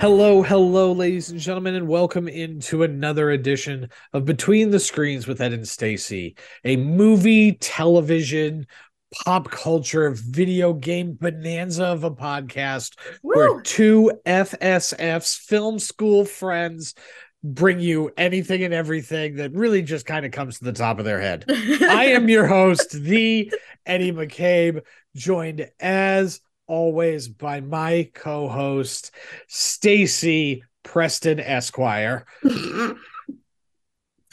Hello, hello, ladies and gentlemen, and welcome into another edition of Between the Screens with Ed and Stacy, a movie, television, pop culture, video game bonanza of a podcast where two FSFs, film school friends, bring you anything and everything that really just kind of comes to the top of their head. I am your host, the Eddie McCabe, joined as always by my co-host, Stacy Preston Esquire.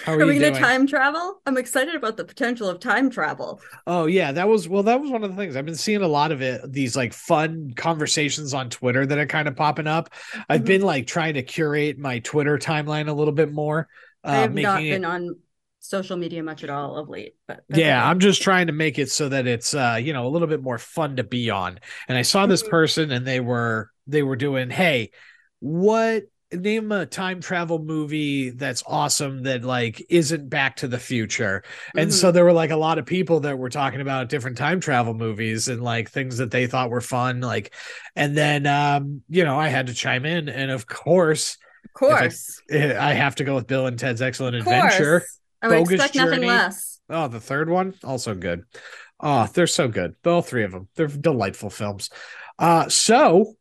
How are, Are we you gonna time travel? I'm excited about the potential of time travel. Oh yeah, that was well. That was one of the things I've been seeing a lot of it. These like fun conversations on Twitter that are kind of popping up. I've Mhm. been like trying to curate my Twitter timeline a little bit more. Uh, I have not making it- been on social media much at all of late, but yeah i'm just trying to make it so that it's uh you know a little bit more fun to be on and i saw this Mhm. person and they were they were doing hey what name a time travel movie that's awesome that like isn't back to the future and Mm-hmm. so there were like a lot of people that were talking about different time travel movies and like things that they thought were fun like and then um you know i had to chime in and of course of course, eh, i have to go with bill and ted's excellent adventure. I would Bogus expect nothing Journey. less. Oh, the third one also good. Oh, they're so good. All three of them. They're delightful films. Uh so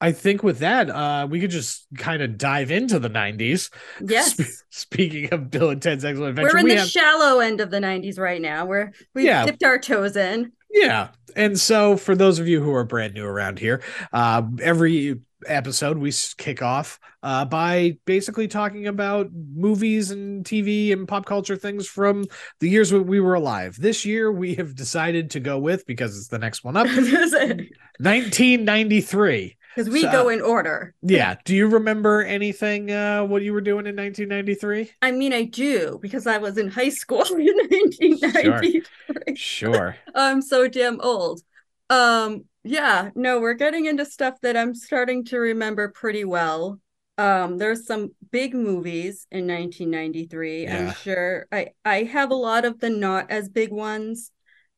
I think with that, uh we could just kind of dive into the 90s. Yes, Spe- speaking of Bill and Ted's Excellent Adventure, we're in we the have shallow end of the '90s right now. We're we've Yeah. dipped our toes in. Yeah. And so for those of you who are brand new around here, uh, every episode we kick off uh, by basically talking about movies and TV and pop culture things from the years when we were alive. This year we have decided to go with, because it's the next one up, 1993. Because we So- go in order. Yeah. Do you remember anything, uh, what you were doing in 1993? I mean, I do because I was in high school in 1993. Sure. I'm so damn old. Um, yeah, no, we're getting into stuff that I'm starting to remember pretty well. Um, there's some big movies in 1993. Yeah. I'm sure I I have a lot of the not as big ones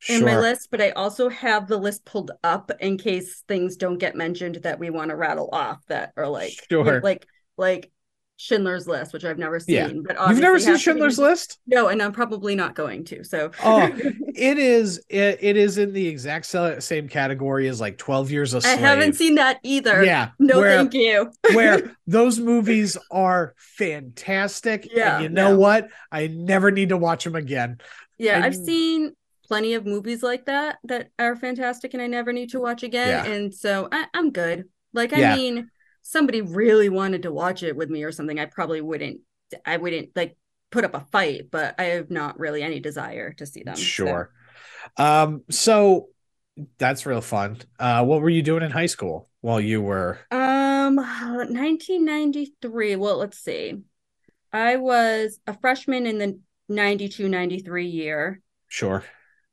in my list, but I also have the list pulled up in case things don't get mentioned that we want to rattle off that are like Sure. like like Schindler's List, which I've never seen. Yeah. But You've never seen has to be Schindler's. List? No, and I'm probably not going to. So Oh, it is it, it is in the exact same category as like 12 years a I slave. I haven't seen that either. yeah No, where, thank you. where those movies are fantastic Yeah, and you know yeah. what i never need to watch them again Yeah, I- I've seen plenty of movies like that that are fantastic and I never need to watch again. Yeah. And so I, I'm good. Like, I mean, somebody really wanted to watch it with me or something, I probably wouldn't, I wouldn't like put up a fight, but I have not really any desire to see them. so. sure um so that's real fun uh what were you doing in high school while you were Um, 1993. Well, let's see. I was a freshman in the 92 93 year. sure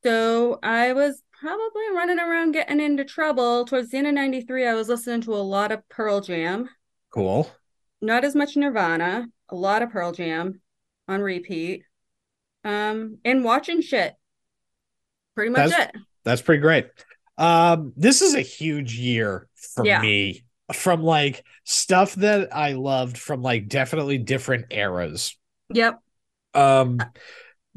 So I was probably running around getting into trouble. Towards the end of 93, I was listening to a lot of Pearl Jam, cool not as much Nirvana, a lot of Pearl Jam on repeat. Um, and watching shit. Pretty much That's- it. that's pretty great um this is a huge year for Yeah. me from like stuff that i loved from like definitely different eras Yep. Um,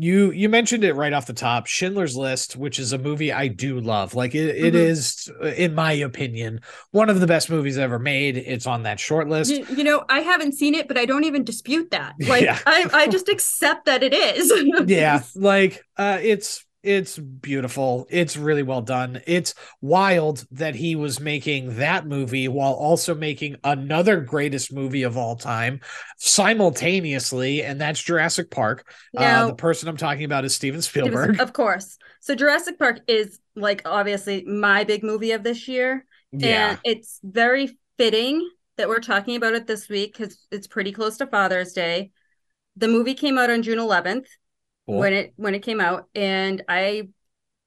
you you mentioned it right off the top, Schindler's List, which is a movie I do love. Like it, it Mhm. is, in my opinion, one of the best movies ever made. It's on that short list. You, you know, I haven't seen it, but I don't even dispute that. Like Yeah. I, I just accept that it is. yeah, like uh, it's it's beautiful. It's really well done. It's wild that he was making that movie while also making another greatest movie of all time simultaneously, and that's Jurassic Park. uh, Now- the person I'm talking about is Steven Spielberg. of course. So Jurassic Park is like obviously my big movie of this year. yeah, And it's very fitting that we're talking about it this week because it's pretty close to Father's Day. The movie came out on June 11th Cool. when it when it came out, and I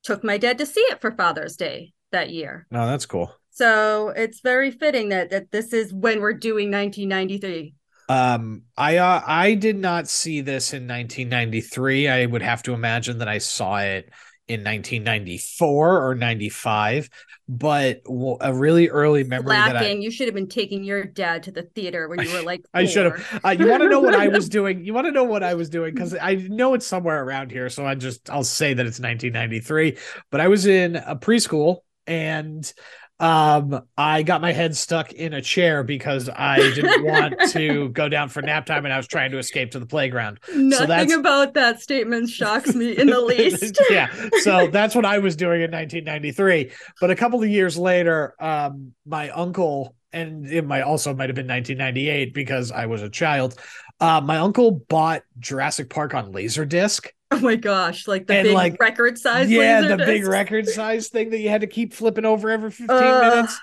took my dad to see it for Father's Day that year. no, that's cool. So it's very fitting that that this is when we're doing 1993. Um, I uh, I did not see this in 1993. I would have to imagine that I saw it in 1994 or 95 but a really early memory Lacking. that I, you should have been taking your dad to the theater when you were like I should have. Uh, you want to know what I was doing? You want to know what I was doing because I know it's somewhere around here. So I just I'll say that it's 1993. But I was in a preschool and um i got my head stuck in a chair because i didn't want to go down for nap time and i was trying to escape to the playground. Nothing so about that statement shocks me in the least. yeah so that's what i was doing in 1993 but a couple of years later um my uncle and it might also might have been 1998 because i was a child uh my uncle bought jurassic park on laserdisc Oh my gosh, like the And, big like, record size. yeah the big record size thing that you had to keep flipping over every 15 Ugh, minutes?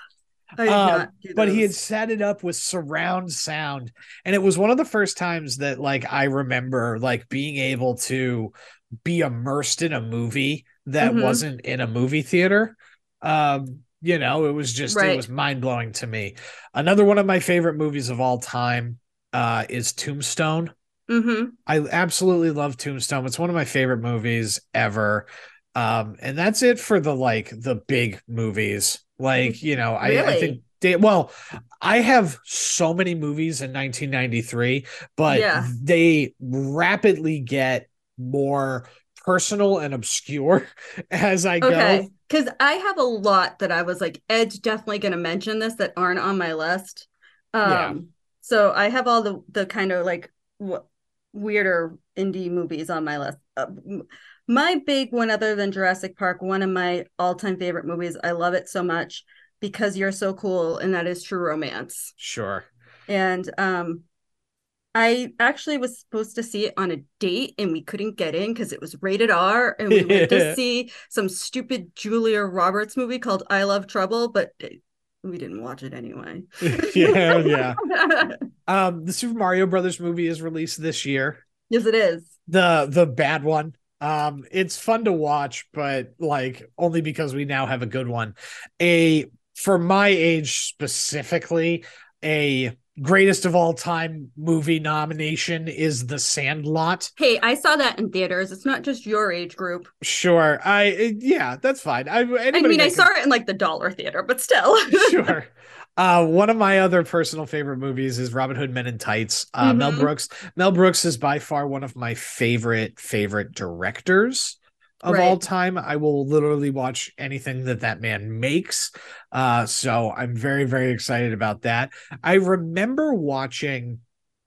Um, but he had set it up with surround sound and it was one of the first times that like i remember like being able to be immersed in a movie that Mhm. wasn't in a movie theater. Um you know it was just it was mind-blowing to me. Another one of my favorite movies of all time uh is tombstone Mhm. I absolutely love Tombstone. It's one of my favorite movies ever. Um, and that's it for the like the big movies. Like, you know, I, I think they well, I have so many movies in 1993, but Yeah. they rapidly get more personal and obscure as I Okay, go. because I have a lot that I was like, Ed's definitely going to mention this that aren't on my list. Um, Yeah. so I have all the the kind of like w- weirder indie movies on my list. Uh, my big one, other than Jurassic Park, one of my all time favorite movies. I love it so much because you're so cool, and that is True Romance. Sure. And um, I actually was supposed to see it on a date and we couldn't get in because it was rated R. And we went to see some stupid Julia Roberts movie called I Love Trouble, but it- we didn't watch it anyway. yeah, yeah. Um, the Super Mario Brothers movie is released this year. yes, it is. the the bad one um it's fun to watch but like only because we now have a good one a for my age specifically a greatest of all time movie nomination is the sandlot Hey, I saw that in theaters. It's not just your age group. sure i yeah that's fine i I mean, I saw it in like the dollar theater, but still. sure uh one of my other personal favorite movies is robin hood men in tights. Uh mel Mhm. brooks mel brooks is by far one of my favorite favorite directors of all time. I will literally watch anything that that man makes. Uh so i'm very very excited about that. I remember watching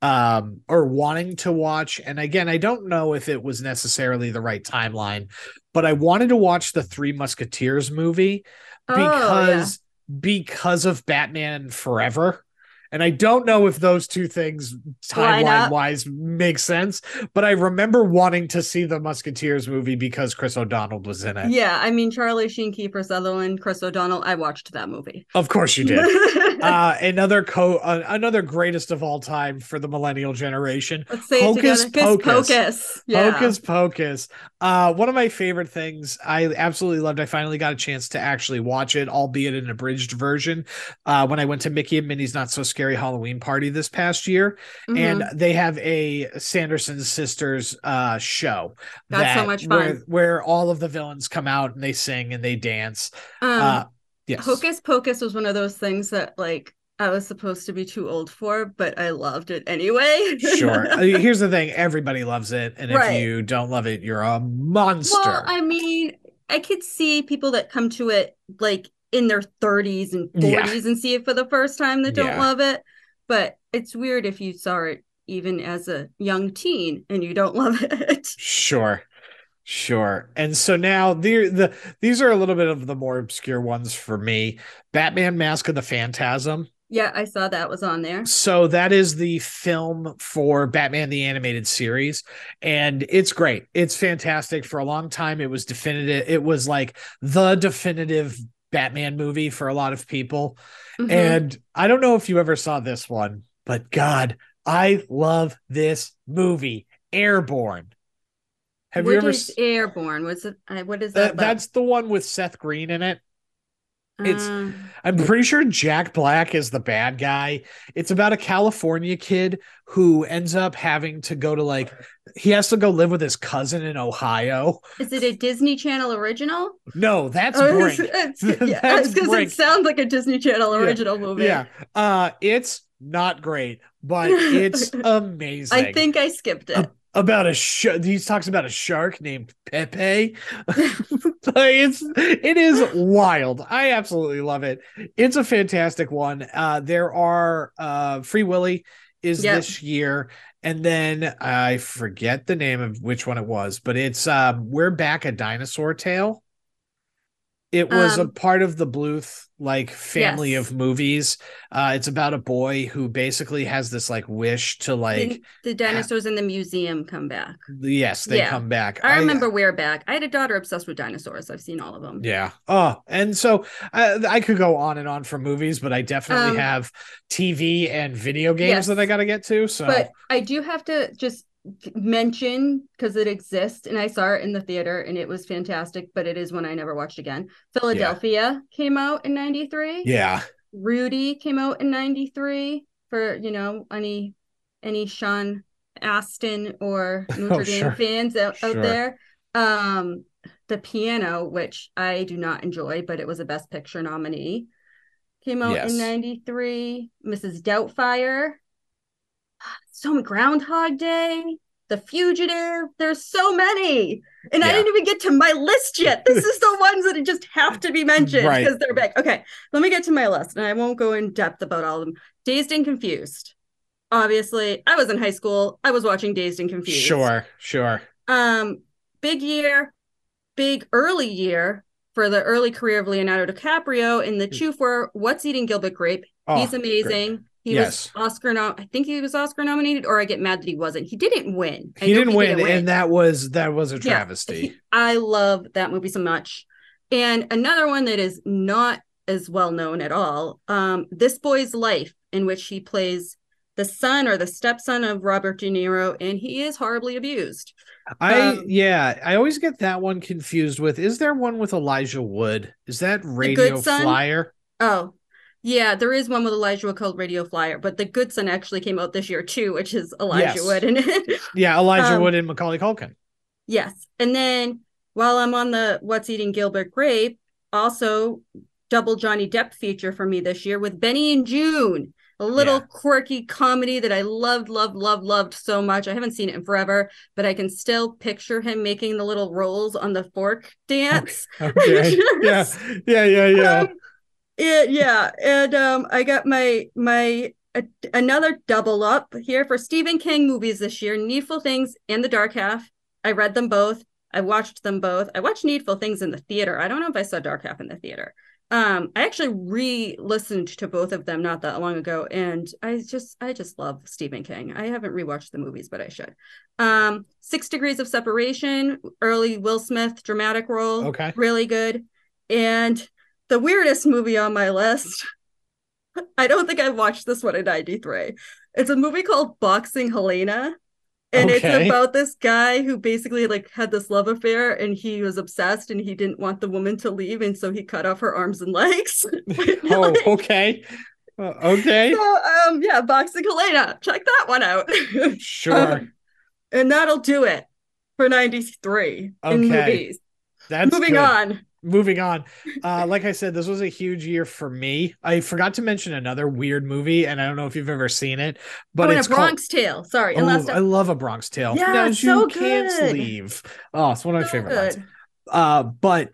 um or wanting to watch and again i don't know if it was necessarily the right timeline but i wanted to watch the three musketeers movie Oh, yeah. Because of Batman Forever. And I don't know if those two things timeline wise make sense, but I remember wanting to see the Musketeers movie because Chris O'Donnell was in it. Yeah, I mean, Charlie Sheen, Kiefer Sutherland, Chris O'Donnell. I watched that movie. Of course you did. uh, another co uh, another greatest of all time for the millennial generation. Let's say Hocus. Pocus. Pocus. Yeah. Hocus Pocus. Uh, one of my favorite things. I absolutely loved. I finally got a chance to actually watch it, albeit an abridged version. Uh, when I went to Mickey and Minnie's Not So Scary Halloween party this past year, Mhm. and they have a Sanderson sisters uh show. That's so much Where, fun. where all of the villains come out and they sing and they dance. um, uh, Yes. Hocus Pocus was one of those things that like I was supposed to be too old for, but I loved it anyway. sure. Uh, Here's the thing: everybody loves it, and if Right. you don't love it, you're a monster. well, I mean, I could see people that come to it like in their 30s and 40s Yeah. and see it for the first time that don't Yeah. love it. But it's weird if you saw it even as a young teen and you don't love it. Sure. Sure. And so now the the these are a little bit of the more obscure ones for me. Batman Mask of the Phantasm. Yeah, I saw that was on there. So that is the film for Batman the animated series and it's great. It's fantastic for a long time it was definitive it was like the definitive Batman movie for a lot of people. Mhm. And I don't know if you ever saw this one, but God, I love this movie, Airborne. Have what you ever? is Airborne? What's it? What is that? that, that's the one with Seth Green in it. It's- Uh, I'm pretty sure Jack Black is the bad guy. It's about a California kid who ends up having to go to like he has to go live with his cousin in Ohio. is it a Disney Channel original? No, that's Brink. it's- yeah, That's because it sounds like a Disney Channel Yeah. original movie. Yeah. Uh it's not great, but it's amazing. I think I skipped it. about a sh- he talks about a shark named Pepe. Like, it's it is wild. I absolutely love it. It's a fantastic one. Uh there are uh Free Willy is Yep. this year and then I forget the name of which one it was, but it's um We're Back a Dinosaur Tale. It was a Um, part of the Bluth like family Yes. of movies. Uh it's about a boy who basically has this like wish to like the, the dinosaurs in the museum come back. Yes, they Yeah. come back. I remember We're Back. I had a daughter obsessed with dinosaurs. I've seen all of them. yeah. Oh, and so I, I could go on and on for movies, but I definitely Um, have TV and video games yes. that I got to get to. So But I do have to just mention because it exists and I saw it in the theater and it was fantastic, but it is one I never watched again. Philadelphia came out in 93. yeah, Rudy came out in 93 for, you know, any any Sean Astin or Notre Oh, Dame sure. fans out, out there. Um The Piano, which I do not enjoy, but it was a best picture nominee. Came out Yes. in 93. Mrs. Doubtfire. So Groundhog Day. The Fugitive. There's so many. And I didn't even get to my list yet. This is the ones that just have to be mentioned Right. because they're big. Okay, let me get to my list and I won't go in depth about all of them. Dazed and Confused. Obviously, I was in high school. I was watching Dazed and Confused. sure, sure. Um, big year, big early year for the early career of Leonardo DiCaprio in the two for What's Eating Gilbert Grape. Oh, He's amazing. He Yes. was Oscar nom- I think he was Oscar nominated, or I get mad that he wasn't. He didn't win. I He know didn't win, and that was that was a Yeah, travesty. he- I love that movie so much. And another one that is not as well known at all, um, This Boy's Life, in which he plays the son or the stepson of Robert De Niro, and he is horribly abused. I Um, yeah, I always get that one confused with. Is there one with Elijah Wood? Is that Radio Flyer? Oh, yeah, there is one with Elijah Wood called Radio Flyer, but The Good Son actually came out this year too, which is Elijah Yes. Wood in it. Yeah, Elijah Um, Wood and Macaulay Culkin. yes. And then while I'm on the What's Eating Gilbert Grape, also double Johnny Depp feature for me this year with Benny and Joon, a little Yeah. quirky comedy that I loved, loved, loved, loved so much. I haven't seen it in forever, but I can still picture him making the little rolls on the fork dance. Okay. yeah, yeah, yeah, yeah. Um, it- yeah, and um, I got my my another double up here for Stephen King movies this year: Needful Things and The Dark Half. I read them both. I watched them both. I watched Needful Things in the theater. I don't know if I saw Dark Half in the theater. Um, I actually re-listened to both of them not that long ago, and I just I just love Stephen King. I haven't rewatched the movies, but I should. Um, Six Degrees of Separation, early Will Smith dramatic role, Okay. really good. And the weirdest movie on my list, I don't think I've watched this one in 93. It's a movie called Boxing Helena. And Okay. it's about this guy who basically like had this love affair and he was obsessed and he didn't want the woman to leave and so he cut off her arms and legs. Oh, Like, okay. Uh, okay. So um yeah, Boxing Helena. Check that one out. Sure. Um, and that'll do it for 93 in movies. That's Moving good. on. Moving on. Uh, like I said, this was a huge year for me. I forgot to mention another weird movie, and I don't know if you've ever seen it, but oh, it's a Bronx Tale. Sorry. Oh, last I love a Bronx Tale. Yeah, it's you so can't good. leave. Oh, it's one of my So favorite ones. Uh, but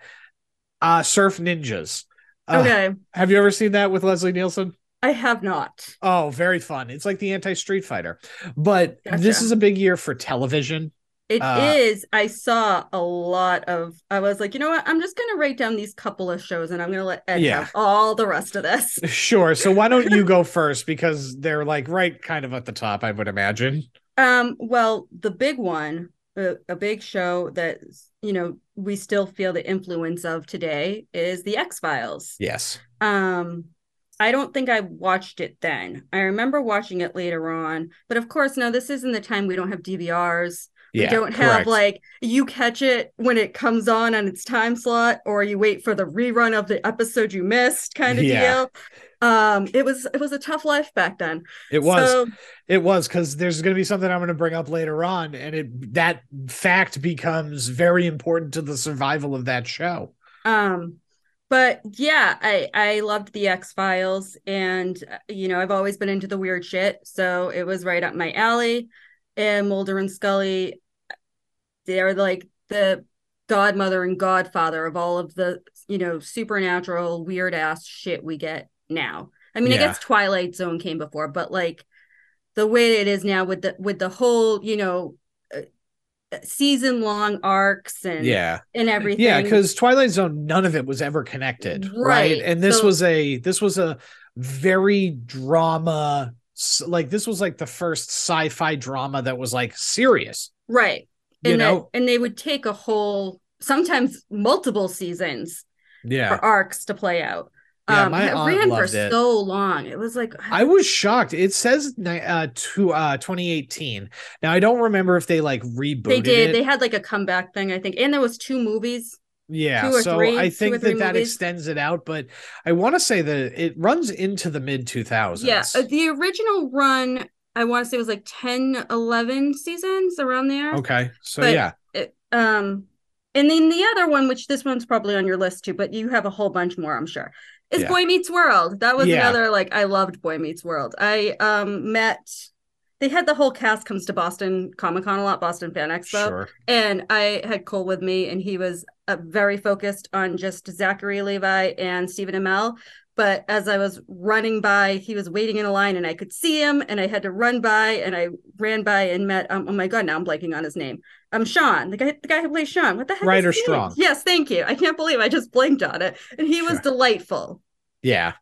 uh, Surf Ninjas. Uh, Okay. Have you ever seen that with Leslie Nielsen? I have not. Oh, very fun. It's like the anti Street Fighter. But this is a big year for television. It Uh, is. I saw a lot of. I was like, you know what? I'm just gonna write down these couple of shows, and I'm gonna let Ed Yeah. have all the rest of this. Sure. So why don't you go first? Because they're like right kind of at the top, I would imagine. Um. Well, the big one, a, a big show that you know we still feel the influence of today is the X Files. Yes. Um, I don't think I watched it then. I remember watching it later on, but of course, now this isn't the time we don't have DVRs we don't have correct. like you catch it when it comes on on its time slot or you wait for the rerun of the episode you missed kind of Yeah. deal um it was it was a tough life back then It was. So, It was because there's going to be something I'm going to bring up later on, and it that fact becomes very important to the survival of that show. um but yeah i i loved the x-files and uh, you know i've always been into the weird shit so it was right up my alley and mulder and scully they're like the godmother and godfather of all of the you know supernatural weird ass shit we get now. I mean i guess twilight zone came before but like the way it is now with the with the whole you know uh, season long arcs and Yeah, and everything. yeah, because Twilight Zone, none of it was ever connected, right? Right, And this so- was a this was a very drama, like this was like the first sci-fi drama that was like serious. Right. You and that- know? and they would take a whole sometimes multiple seasons Yeah, for arcs to play out. Yeah, um my it aunt ran for it. so long. It was like I was shocked. It says uh to uh 2018. Now I don't remember if they like rebooted they did. it. They had like a comeback thing, I think. And there was two movies. Yeah, so three- I think that that movies. extends it out, but I want to say that it runs into the mid 2000s. Yeah. uh, The original run, I want to say was like 10, 11 seasons around there. okay. So But- yeah. It- um and then the other one, which this one's probably on your list too, but you have a whole bunch more, I'm sure. Is Yeah. Boy Meets World. That was Yeah. another like I loved Boy Meets World. I um met they had the whole cast comes to Boston Comic Con a lot, Boston Fan Expo. Sure. And I had Cole with me, and he was uh, very focused on just Zachary Levi and Stephen Amell. But as I was running by, he was waiting in a line, and I could see him, and I had to run by, and I ran by and met. Um, oh my god, now I'm blanking on his name. Um, Sean, the guy, the guy who plays Sean. What the heck? is Rider? Strong. Yes, thank you. I can't believe I just blanked on it, and he was Sure. delightful. Yeah.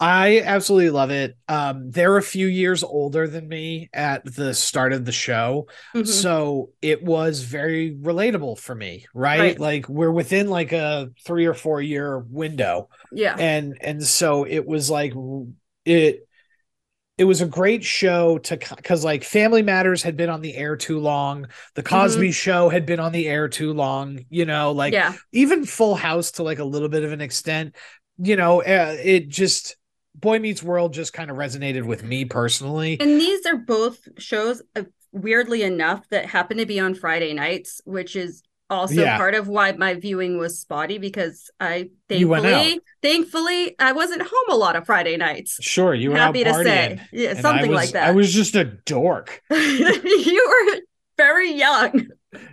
I absolutely love it. Um, they're a few years older than me at the start of the show. Mhm. So it was very relatable for me, right? Right. Like we're within like a three or four year window. Yeah, and and so it was like it it was a great show to because like family matters had been on the air too long the cosby show had been on the air too long you know like yeah, even full house to like a little bit of an extent you know uh, it just boy meets world just kind of resonated with me personally and these are both shows. Uh, weirdly enough, that happen to be on Friday nights, which is also Yeah. part of why my viewing was spotty because I thankfully, thankfully, I wasn't home a lot of Friday nights. sure you were Happy to say, yeah, something was- like that. i was just a dork you were very young.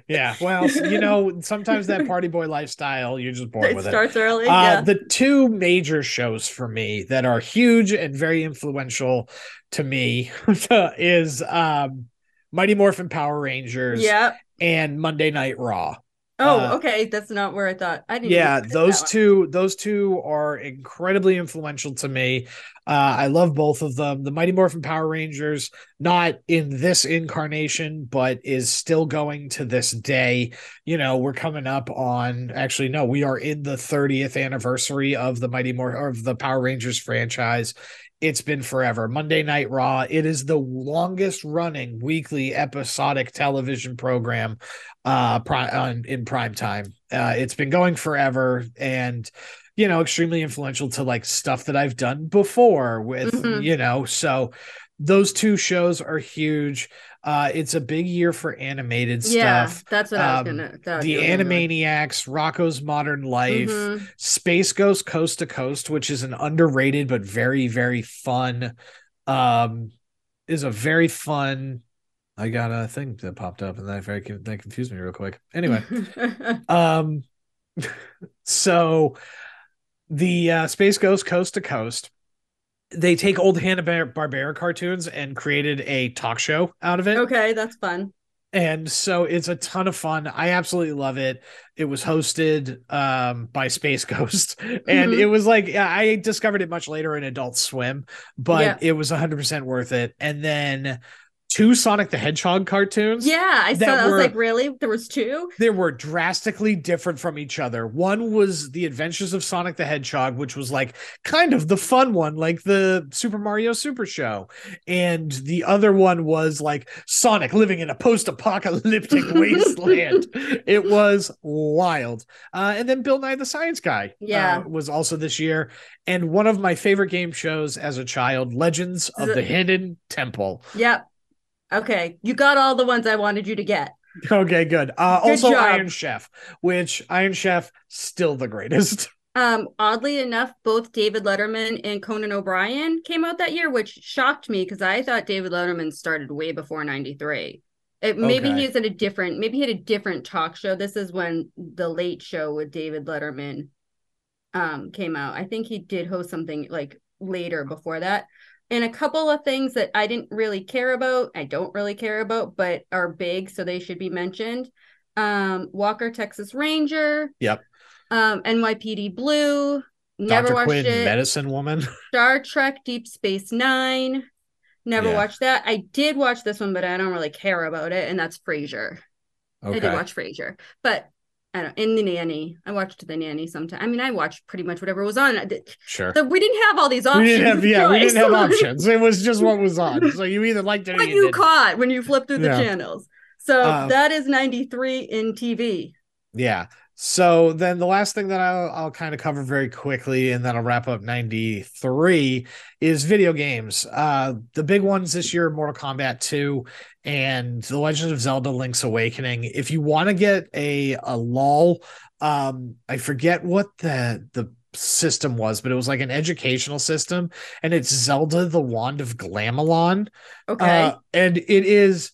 Yeah well you know sometimes that party boy lifestyle you're just born It with it starts early. Uh, yeah. The two major shows for me that are huge and very influential to me is um, Mighty Morphin Power Rangers yeah. and Monday Night Raw. Oh, uh, okay. That's not where I thought. I didn't. Yeah, those one. two, those two are incredibly influential to me. Uh, I love both of them. The Mighty Morphin Power Rangers, not in this incarnation, but is still going to this day. You know, we're coming up on actually, no, we are in the 30th anniversary of the Mighty Mor of the Power Rangers franchise. It's been forever. Monday Night Raw. It is the longest running weekly episodic television program uh pri- on in prime time. Uh it's been going forever and you know extremely influential to like stuff that I've done before with Mhm. you know so those two shows are huge. Uh it's a big year for animated stuff. Yeah, stuff. that's what I was Um, gonna. that was The what gonna- Animaniacs, Rocko's Modern Life, Mhm. Space Ghost Coast to Coast, which is an underrated but very very fun um is a very fun I got a thing that popped up and that very that confused me real quick. Anyway, um so the uh Space Ghost Coast to Coast they take old Hanna-Barbera cartoons and created a talk show out of it. okay, that's fun. And so it's a ton of fun. I absolutely love it. It was hosted um, by Space Ghost, and Mhm. it was like I discovered it much later in Adult Swim, but Yeah. it was 100% worth it. And then two Sonic the Hedgehog cartoons. Yeah, I that saw. I was were- like, really? There was two. They were drastically different from each other. One was The Adventures of Sonic the Hedgehog, which was like kind of the fun one, like the Super Mario Super Show. And the other one was like Sonic living in a post apocalyptic wasteland. It was wild. Uh, and then Bill Nye the Science Guy Yeah. uh, was also this year. And one of my favorite game shows as a child, Legends of The- the Hidden Temple. Yep. Okay, you got all the ones I wanted you to get. Okay, good. Uh, Good also, job. Iron Chef, which Iron Chef still the greatest. Um, oddly enough, both David Letterman and Conan O'Brien came out that year, which shocked me because I thought David Letterman started way before '93. It, maybe Okay. he's at a different, maybe he had a different talk show. This is when the Late Show with David Letterman um came out. I think he did host something like later before that. And a couple of things that I didn't really care about, I don't really care about, but are big, so they should be mentioned. Um, Walker Texas Ranger. Yep. Um, NYPD Blue. Never Dr. watched Quinn, it. Medicine Woman. Star Trek Deep Space Nine. Never Yeah. watched that. I did watch this one, but I don't really care about it, and that's Frasier. Okay. I did watch Frasier, but I don't. In the nanny, I watched the nanny sometime. I mean, I watched pretty much whatever was on. Sure. the- we didn't have all these We options. didn't have yeah, we didn't have options. It was just what was on. So you either liked it or what you, you caught when you flipped through the Yeah. channels. So Um, that is 93 in TV. Yeah. So then the last thing that I'll, I'll kind of cover very quickly and then I'll wrap up 93 is video games. Uh the big ones this year Mortal Kombat 2 and The Legend of Zelda Link's Awakening. If you want to get a a lull um I forget what the the system was, but it was like an educational system and it's Zelda the Wand of Gamelon. Okay. Uh and it is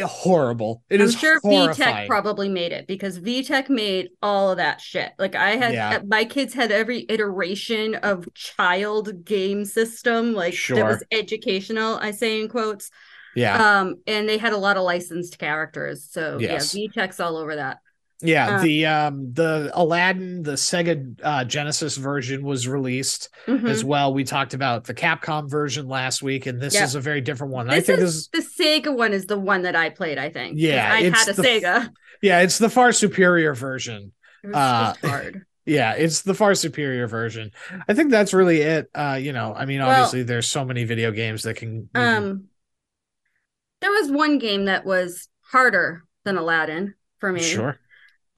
horrible. It I'm is sure horrifying. VTech probably made it because VTech made all of that shit. Like I had Yeah. my kids had every iteration of child game system, like that was educational, I say in quotes. yeah. Um, and they had a lot of licensed characters. So Yes. yeah, VTech's all over that. Yeah, Uh, the um the Aladdin, the Sega uh, Genesis version was released Mhm. as well. We talked about the Capcom version last week, and this Yeah. is a very different one. I think is this is the Sega one is the one that I played, I think. Yeah, I had a the- Sega. yeah, it's the far superior version. Uh, hard. Yeah, it's the far superior version. I think that's really it. Uh, you know, I mean, Well- obviously there's so many video games that can Um, there was one game that was harder than Aladdin for me. sure.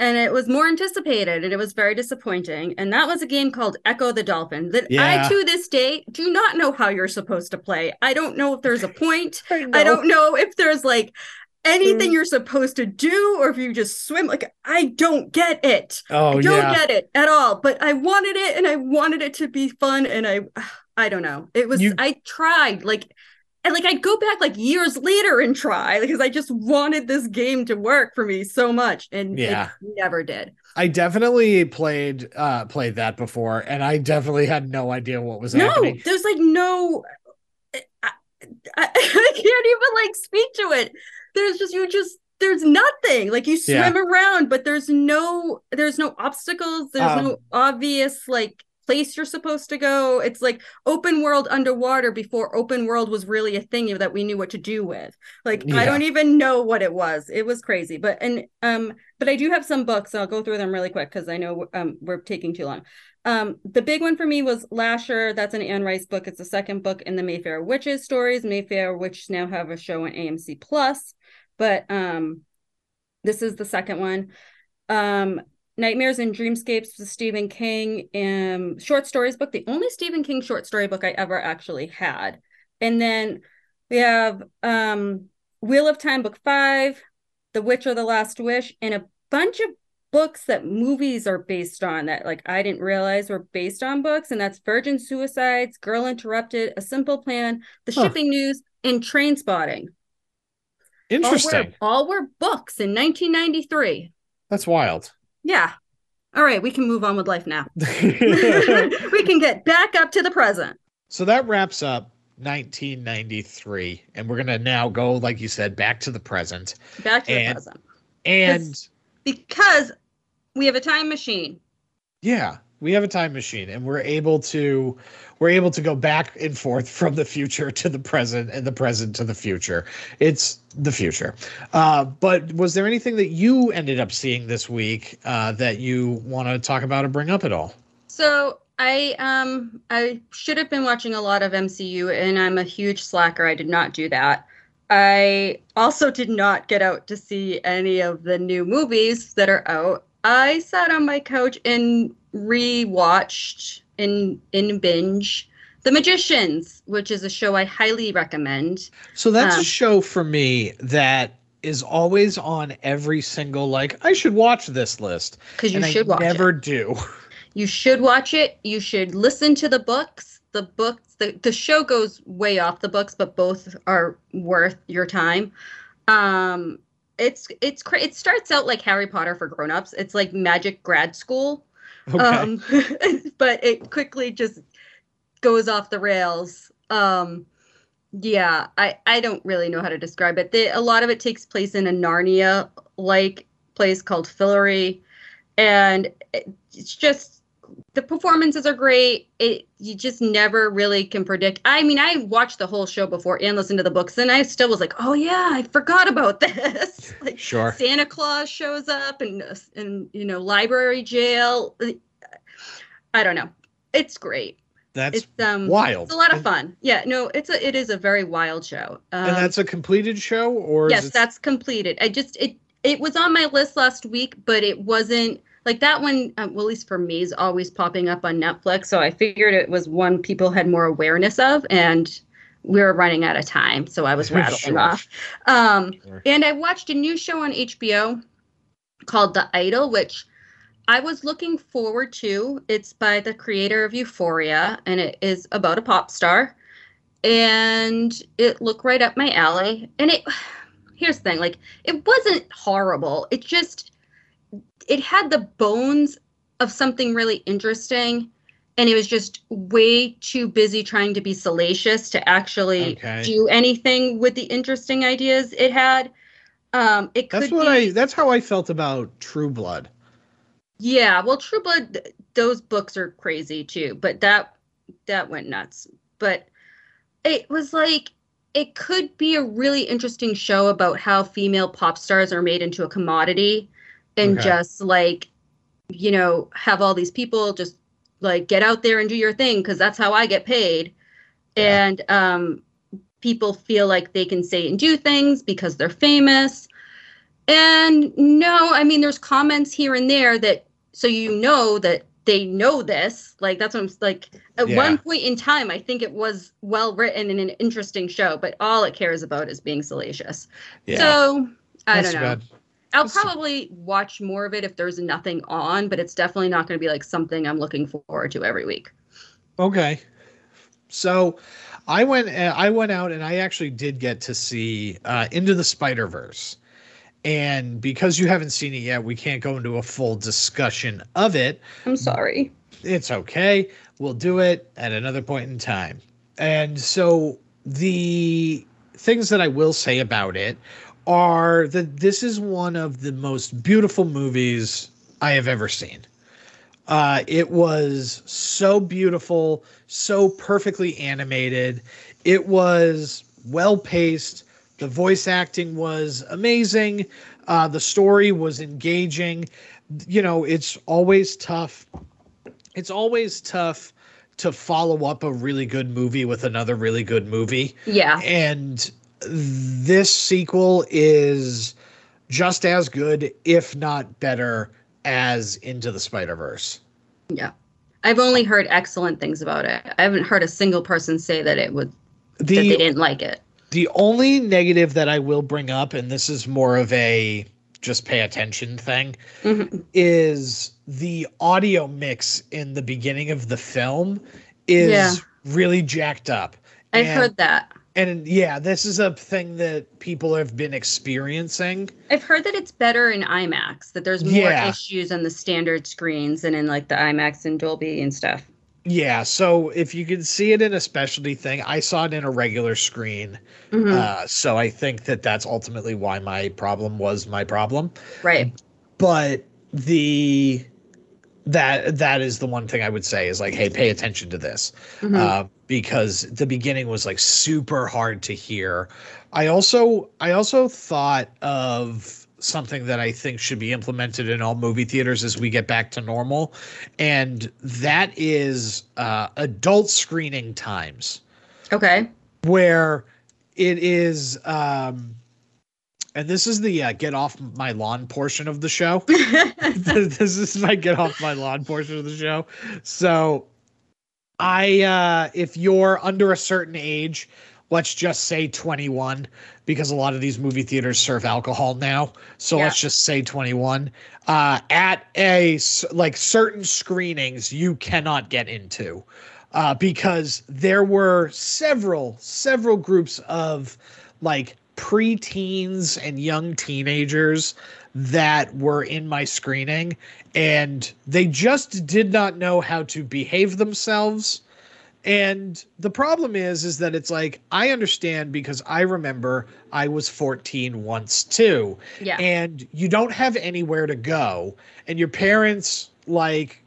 And it was more anticipated and it was very disappointing and that was a game called Ecco the dolphin that Yeah. i to this day do not know how you're supposed to play i don't know if there's a point I, i don't know if there's like anything Mm. you're supposed to do or if you just swim like i don't get it Oh i don't yeah. get it at all but i wanted it and i wanted it to be fun and i i don't know it was You- i tried like and like I'd go back like years later and try because I just wanted this game to work for me so much and Yeah. it never did. I definitely played uh played that before, and I definitely had no idea what was No, happening. there's like no. I, I, I can't even like speak to it. There's just you just there's nothing like you Yeah. swim around, but there's no there's no obstacles. There's Um, no obvious like place you're supposed to go. It's like open world underwater before open world was really a thing that we knew what to do with. Like I don't even know what it was. It was crazy. But and um but I do have some books. I'll go through them really quick because I know um we're taking too long. Um, the big one for me was Lasher. That's an Anne Rice book. It's the second book in the Mayfair Witches stories. Mayfair Witches now have a show on AMC Plus, but um, this is the second one. Um, Nightmares and Dreamscapes was Stephen King um short stories book, the only Stephen King short story book I ever actually had. And then we have um Wheel of Time book 5, The Witcher the Last Wish and a bunch of books that movies are based on that like I didn't realize were based on books and that's Virgin Suicides, Girl Interrupted, A Simple Plan, The Huh. Shipping News and Train Spotting. All were, Interesting. all were books in 1993. That's wild. Yeah. All right, we can move on with life now. we can get back up to the present. so that wraps up 1993, and we're gonna now go, like you said, back to the present. Back to the present. And Because we have a time machine. yeah, we have a time machine and we're able to we're able to go back and forth from the future to the present and the present to the future it's the future uh, but was there anything that you ended up seeing this week uh, that you want to talk about or bring up at all So I um I should have been watching a lot of MCU and I'm a huge slacker. I did not do that. I also did not get out to see any of the new movies that are out. I sat on my couch and rewatched in in binge The Magicians, which is a show I highly recommend. so that's Um, a show for me that is always on every single like i should watch this list Because you should i watch never it. do You should watch it. You should listen to the books. The books, the, the show goes way off the books, but both are worth your time. Um, it's it's cra- it starts out like Harry Potter for grown-ups. It's like magic grad school. okay Um, but it quickly just goes off the rails. Um, yeah, I I don't really know how to describe it. They, a lot of it takes place in a Narnia like place called Fillory, and it's just the performances are great. It you just never really can predict. I mean, I watched the whole show before and listened to the books, and I still was like, oh yeah, I forgot about this. like sure Santa Claus shows up and and you know library jail. I don't know. It's great. that's It's um wild it's a lot of fun. Yeah, no, it's a it is a very wild show. Um, and that's a completed show or is yes, it- that's completed. I just it it was on my list last week, but it wasn't like that one. Um, well, at least for me, is always popping up on Netflix. So I figured it was one people had more awareness of, and we were running out of time, so I was rattling Sure. off. Um, Sure. and I watched a new show on HBO called The Idol, which I was looking forward to. It's by the creator of Euphoria, and it is about a pop star. And it looked right up my alley. And it, here's the thing like, it wasn't horrible. It just, it had the bones of something really interesting. And it was just way too busy trying to be salacious to actually Okay. do anything with the interesting ideas it had. Um, it could That's what be, I. That's how I felt about True Blood. yeah, well, True Blood, th- those books are crazy too, but that that went nuts. But it was like it could be a really interesting show about how female pop stars are made into a commodity and Okay. just like you know have all these people just like get out there and do your thing because that's how I get paid, Yeah. and um, people feel like they can say and do things because they're famous. And no, I mean, there's comments here and there that so you know that they know this. Like that's what I'm like. At Yeah. one point in time, I think it was well written and an interesting show, but all it cares about is being salacious. Yeah, So I that's don't know. bad. I'll probably watch more of it if there's nothing on, but it's definitely not going to be like something I'm looking forward to every week. Okay, so I went. uh, I went out and I actually did get to see uh, Into the Spider Verse, and because you haven't seen it yet, we can't go into a full discussion of it. I'm sorry. it's okay. We'll do it at another point in time. And so the things that I will say about it are that this is one of the most beautiful movies I have ever seen. Uh, it was so beautiful, so perfectly animated. It was well paced. The voice acting was amazing. Uh, the story was engaging. You know, it's always tough it's always tough to follow up a really good movie with another really good movie. Yeah. And this sequel is just as good, if not better, as Into the Spider Verse. Yeah. I've only heard excellent things about it. I haven't heard a single person say that it would that they didn't like it. the only negative that I will bring up, and this is more of a just pay attention thing, Mhm. is the audio mix in the beginning of the film is Yeah. really jacked up. I've And- heard that. And yeah, this is a thing that people have been experiencing. I've heard that it's better in IMAX, that there's more Yeah. issues on the standard screens and in like the IMAX and Dolby and stuff. Yeah, so if you can see it in a specialty thing, I saw it in a regular screen. Mhm. Uh, so I think that that's ultimately why my problem was my problem. right. But the that that is the one thing I would say is like, hey, pay attention to this, Mhm. uh, because the beginning was like super hard to hear. I also I also thought of something that I think should be implemented in all movie theaters as we get back to normal, and that is uh, adult screening times Okay. where it is. Um, and this is the uh, get off my lawn portion of the show this is my get off my lawn portion of the show. So I uh if you're under a certain age, let's just say 21 because a lot of these movie theaters serve alcohol now. So Yeah. let's just say 21. Uh at a like certain screenings you cannot get into. Uh, because there were several several groups of like preteens and young teenagers that were in my screening and they just did not know how to behave themselves. And the problem is is that it's like i understand because i remember i was 14 once too. Yeah. and you don't have anywhere to go. And your parents like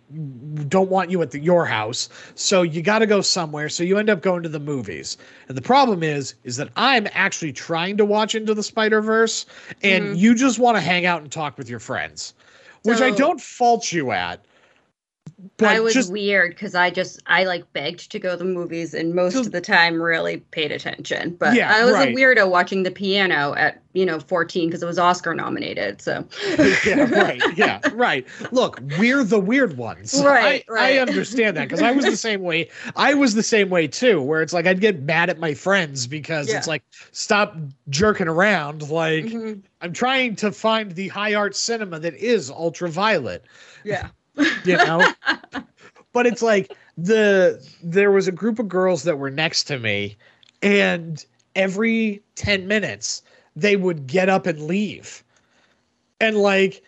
don't want you at the, your house so you got to go somewhere so you end up going to the movies and the problem is is that i'm actually trying to watch into the spider verse and Mhm. you just want to hang out and talk with your friends which i don't fault you at but I was just weird because I just I like begged to go to the movies and most So- of the time really paid attention. But Yeah, I was right. a weirdo watching the piano at you know 14 because it was Oscar nominated. So yeah, right. Yeah, right. Look, we're the weird ones. Right, I, right. I understand that because I was the same way. I was the same way too, where it's like I'd get mad at my friends because Yeah. it's like, stop jerking around. Like, Mhm. I'm trying to find the high art cinema that is ultraviolet, yeah. You know? but it's like the there was a group of girls that were next to me, and every 10 minutes they would get up and leave. And like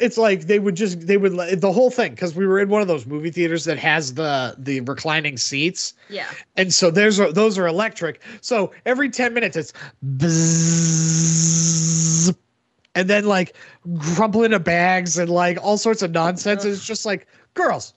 it's like they would just they would the whole thing because we were in one of those movie theaters that has the the reclining seats Yeah. and so there's those are electric so every 10 minutes it's bzzz, and then like crumpling of bags and like all sorts of nonsense Ugh. it's just like girls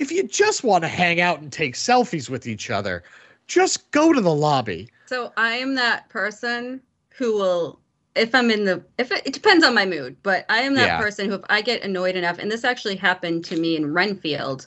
if you just want to hang out and take selfies with each other just go to the lobby So I am that person who will, if I'm in the, if it, it depends on my mood, but I am that Yeah. person who, if I get annoyed enough, and this actually happened to me in Renfield,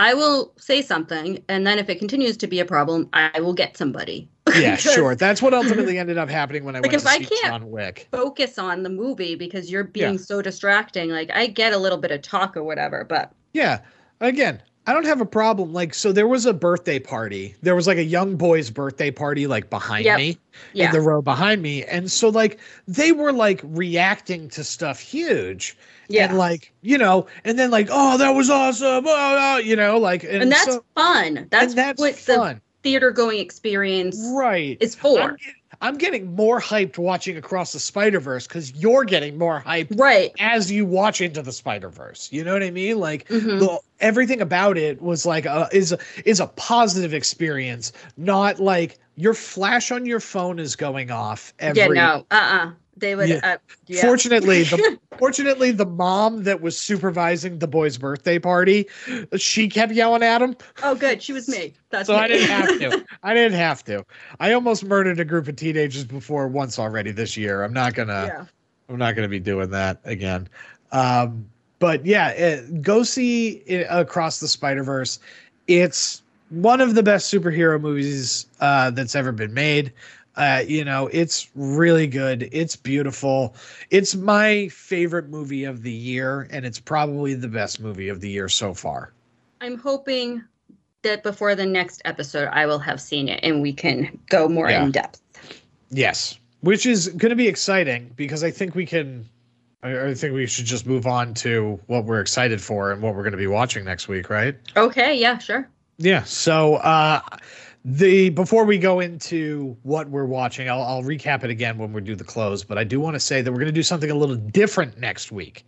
I will say something, and then if it continues to be a problem, I will get somebody. yeah sure that's what ultimately ended up happening when i Like, went if to I see can't- john wick Focus on the movie because you're being Yeah. so distracting. Like I get a little bit of talk or whatever, but Yeah. Again, I don't have a problem. Like, so there was a birthday party. There was like a young boy's birthday party, like behind Yep. me, yeah, in the row behind me. And so, like, they were like reacting to stuff huge. yeah. And like, you know, and then like, oh, that was awesome. Oh, oh," you know, like, and, and that's so- fun. That's, that's what the theater going experience Right. is for. I'm, I'm getting more hyped watching Across the Spider Verse because you're getting more hyped right. as you watch into the Spider Verse. You know what I mean? Like, Mhm. the everything about it was like a, is a, is a positive experience, not like your flash on your phone is going off every. yeah, no, uh, uh They would. Yeah. Uh, yeah. Fortunately, the fortunately the mom that was supervising the boy's birthday party, she kept yelling at him, oh, good. She was me. That's so me. I didn't have to. I didn't have to. I almost murdered a group of teenagers before once already this year. I'm not gonna. yeah. I'm not to be doing that again. Um, but yeah, it, go see it, Across the Spider Verse. It's one of the best superhero movies uh, that's ever been made. Uh, you know, it's really good. It's beautiful. It's my favorite movie of the year, and it's probably the best movie of the year so far. I'm hoping that before the next episode, I will have seen it and we can go more Yeah. in depth. Yes, which is going to be exciting because I think we can. I, I think we should just move on to what we're excited for and what we're going to be watching next week, right? Okay. Yeah. Sure. Yeah. So uh the before we go into what we're watching, I'll, I'll recap it again when we do the close. But I do want to say that we're going to do something a little different next week.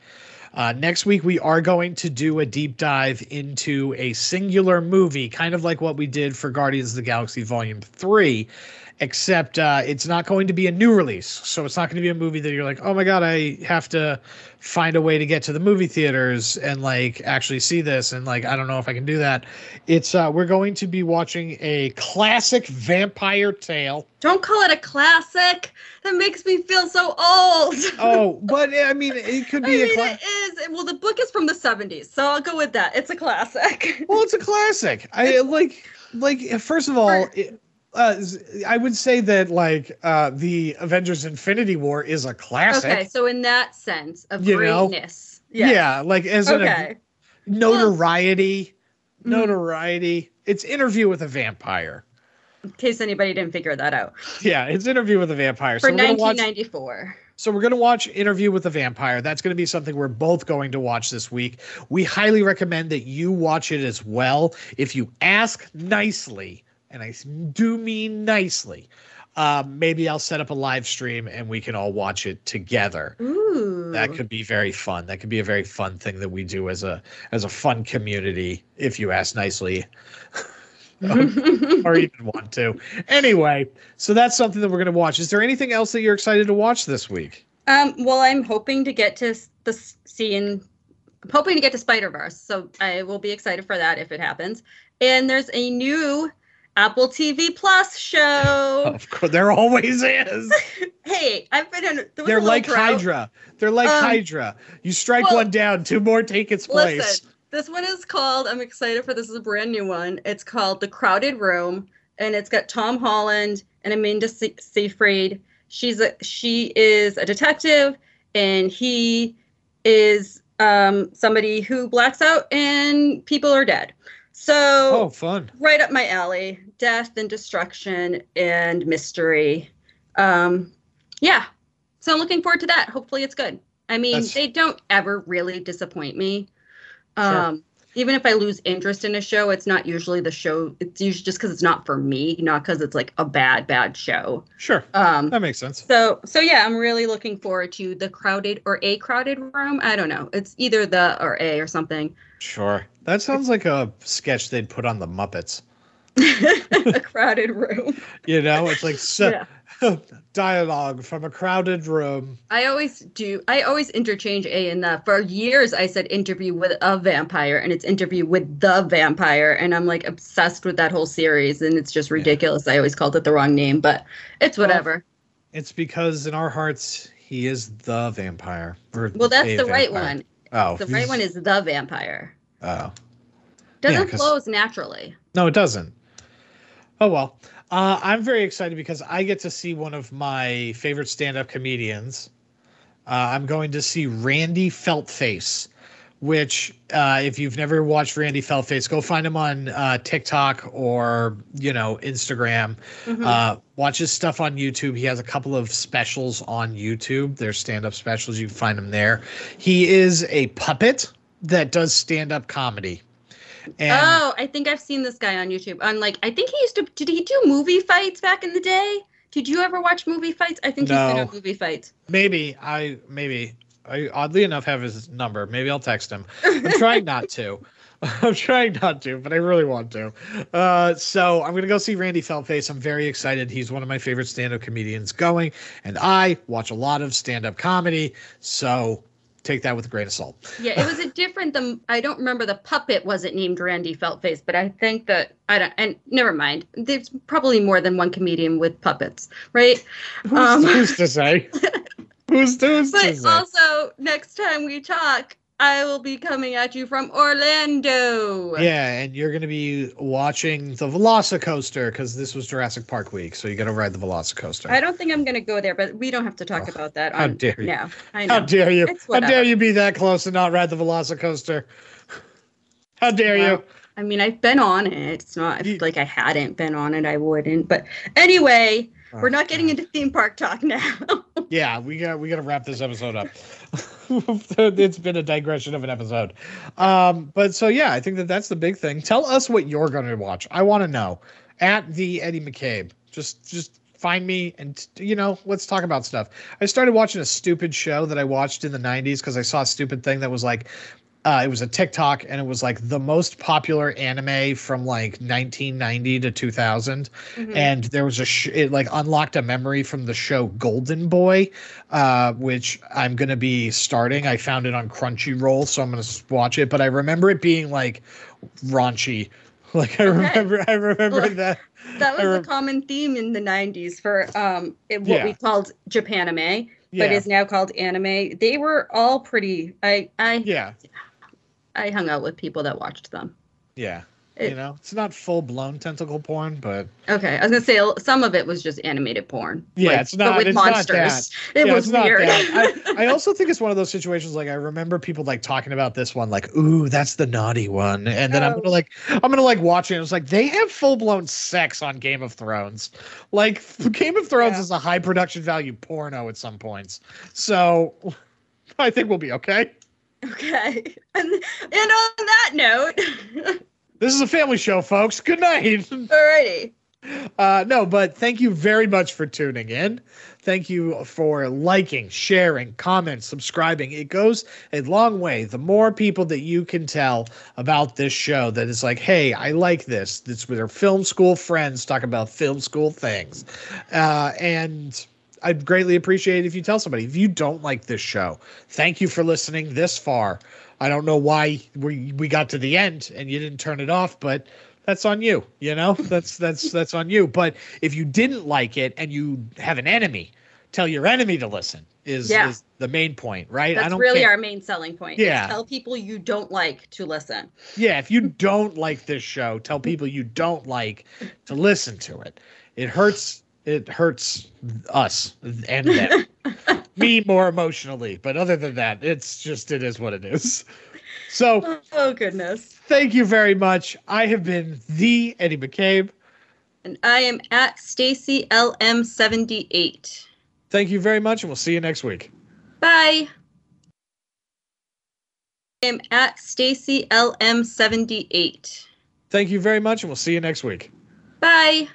Uh, next week we are going to do a deep dive into a singular movie, kind of like what we did for Guardians of the Galaxy Volume Three, except uh, it's not going to be a new release. So it's not going to be a movie that you're like, oh my god, I have to find a way to get to the movie theaters and like actually see this, and like I don't know if I can do that. It's uh, we're going to be watching a classic vampire tale. Don't call it a classic. That makes me feel so old. oh, but I mean, it could be I mean, a. Cla- it is. Well, the book is from the 70s, so I'll go with that. It's a classic. well, it's a classic. I like like first of all. For- It, uh, I would say that like uh, the Avengers: Infinity War is a classic. Okay, so in that sense of You know? greatness. Yeah. like as an Okay. notoriety, Mhm. notoriety. It's Interview with a Vampire. In case anybody didn't figure that out. Yeah, it's Interview with a Vampire. For so we're gonna watch. 1994. So we're gonna watch Interview with a Vampire. That's gonna be something we're both going to watch this week. We highly recommend that you watch it as well. If you ask nicely, and I do mean nicely, um, maybe I'll set up a live stream and we can all watch it together. Ooh. That could be very fun. That could be a very fun thing that we do as a as a fun community, if you ask nicely. or even want to. Anyway, so that's something that we're going to watch. Is there anything else that you're excited to watch this week? Um, well, I'm hoping to get to the scene. I'm hoping to get to Spider Verse, so I will be excited for that if it happens. And there's a new Apple TV Plus show. Of course, there always is. Hey, I've been in. They're like drought. Hydra. They're like Um, Hydra. You strike well, one down, two more take its place. Listen, this one is called. I'm excited for this. Is a brand new one. It's called The Crowded Room, and it's got Tom Holland and Amanda Se- Seyfried. She's a she is a detective, and he is um somebody who blacks out and people are dead. So Oh, fun. right up my alley death and destruction and mystery um yeah so i'm looking forward to that hopefully it's good i mean That's- they don't ever really disappoint me Sure. um even if i lose interest in a show it's not usually the show it's usually just because it's not for me not because it's like a bad bad show Sure. um That makes sense. so so yeah i'm really looking forward to the crowded or a crowded room i don't know it's either the or a or something Sure. That sounds like a sketch they'd put on the Muppets. a crowded room You know, it's like so, Yeah. dialogue from a crowded room. I always do. I always interchange A and the. For years, I said interview with a vampire, and it's interview with the vampire, and I'm like obsessed with that whole series, and it's just ridiculous. I always called it the wrong name, but it's Well, whatever. It's because in our hearts, he is the vampire. Well, that's the right vampire. one. Oh, The right one is the vampire. Oh, doesn't flow as naturally. no, it doesn't. Oh well. Uh, I'm very excited because I get to see one of my favorite stand-up comedians. Uh, I'm going to see Randy Feltface, which, uh, if you've never watched Randy Feltface, go find him on uh, TikTok or you know Instagram. Mhm. Uh, watch his stuff on YouTube. He has a couple of specials on YouTube. They're stand-up specials. You can find him there. He is a puppet that does stand-up comedy. And oh, I think I've seen this guy on YouTube. On like, I think he used to. Did he do movie fights back in the day? Did you ever watch movie fights? I think he's been on movie fights. maybe I maybe I oddly enough have his number. Maybe I'll text him. I'm trying not to. I'm trying not to, but I really want to. Uh, so I'm gonna go see Randy Feltface. I'm very excited. He's one of my favorite stand-up comedians going, and I watch a lot of stand-up comedy. So take that with a grain of salt. Yeah, it was a different. The I don't remember the puppet wasn't named Randy Feltface, but I think that I don't. And never mind. There's probably more than one comedian with puppets, right? Who's, Um, who's to say? who's, who's to But say? also, next time we talk, I will be coming at you from Orlando. Yeah, and you're going to be watching the Velocicoaster because this was Jurassic Park week, so you got to ride the Velocicoaster. I don't think I'm going to go there, but we don't have to talk Oh, about that. how on, dare you. No, I know. How dare you? How dare you be that close and not ride the Velocicoaster? How dare you? I mean, I've been on it. It's not You- like I hadn't been on it, I wouldn't. But anyway, we're not oh, getting Oh, into theme park talk now. Yeah, we got we got to wrap this episode up. it's been a digression of an episode. Um, but so yeah, I think that that's the big thing. Tell us what you're going to watch. I want to know. At the Eddie McCabe. Just just find me and you know let's talk about stuff. I started watching a stupid show that I watched in the '90s because I saw a stupid thing that was like Uh, it was a TikTok, and it was like the most popular anime from like 1990 to 2000. Mhm. And there was a sh- it like unlocked a memory from the show Golden Boy, uh, which I'm gonna be starting. I found it on Crunchyroll, so I'm gonna watch it. But I remember it being like raunchy. Like I Okay. remember, I remember Well, that. that was I a common theme in the 90s for um it- what Yeah. we called Japanime, Yeah, but is now called anime. They were all pretty I I yeah, I hung out with people that watched them. yeah. It- you know, it's not full blown tentacle porn, but Okay, I was gonna say some of it was just animated porn. Yeah, like, it's but not- with it's not monsters. It Yeah, was not weird. that. I also think it's one of those situations like I remember people like talking about this one, like, ooh, that's the naughty one. And then I'm Oh. gonna like I'm gonna like watch it. And it's like they have full blown sex on Game of Thrones. Like Game of Thrones Yeah. is a high production value porno at some points. So I think we'll be okay. Okay, and and on that note, This is a family show, folks. Good night. alrighty. Uh, no, but thank you very much for tuning in. Thank you for liking, sharing, comments, subscribing. It goes a long way. The more people that you can tell about this show that is like, hey, I like this. It's with our film school friends talk about film school things. Uh, and I'd greatly appreciate it if you tell somebody. If you don't like this show, thank you for listening this far. I don't know why we we got to the end and you didn't turn it off, but that's on you. You know, that's that's that's on you. But if you didn't like it and you have an enemy, tell your enemy to listen. Is Yeah. is the main point, right? That's really our main selling point. Yeah. tell people you don't like to listen. Yeah, if you don't like this show, tell people you don't like to listen to it. It hurts. It hurts us and them. Me more emotionally, but other than that, it's just it is what it is. So Oh goodness. thank you very much. I have been the Eddie McCabe. And I am at Stacy LM78. Thank you very much, and we'll see you next week. Bye. I am at Stacy LM78. Thank you very much, and we'll see you next week. Bye.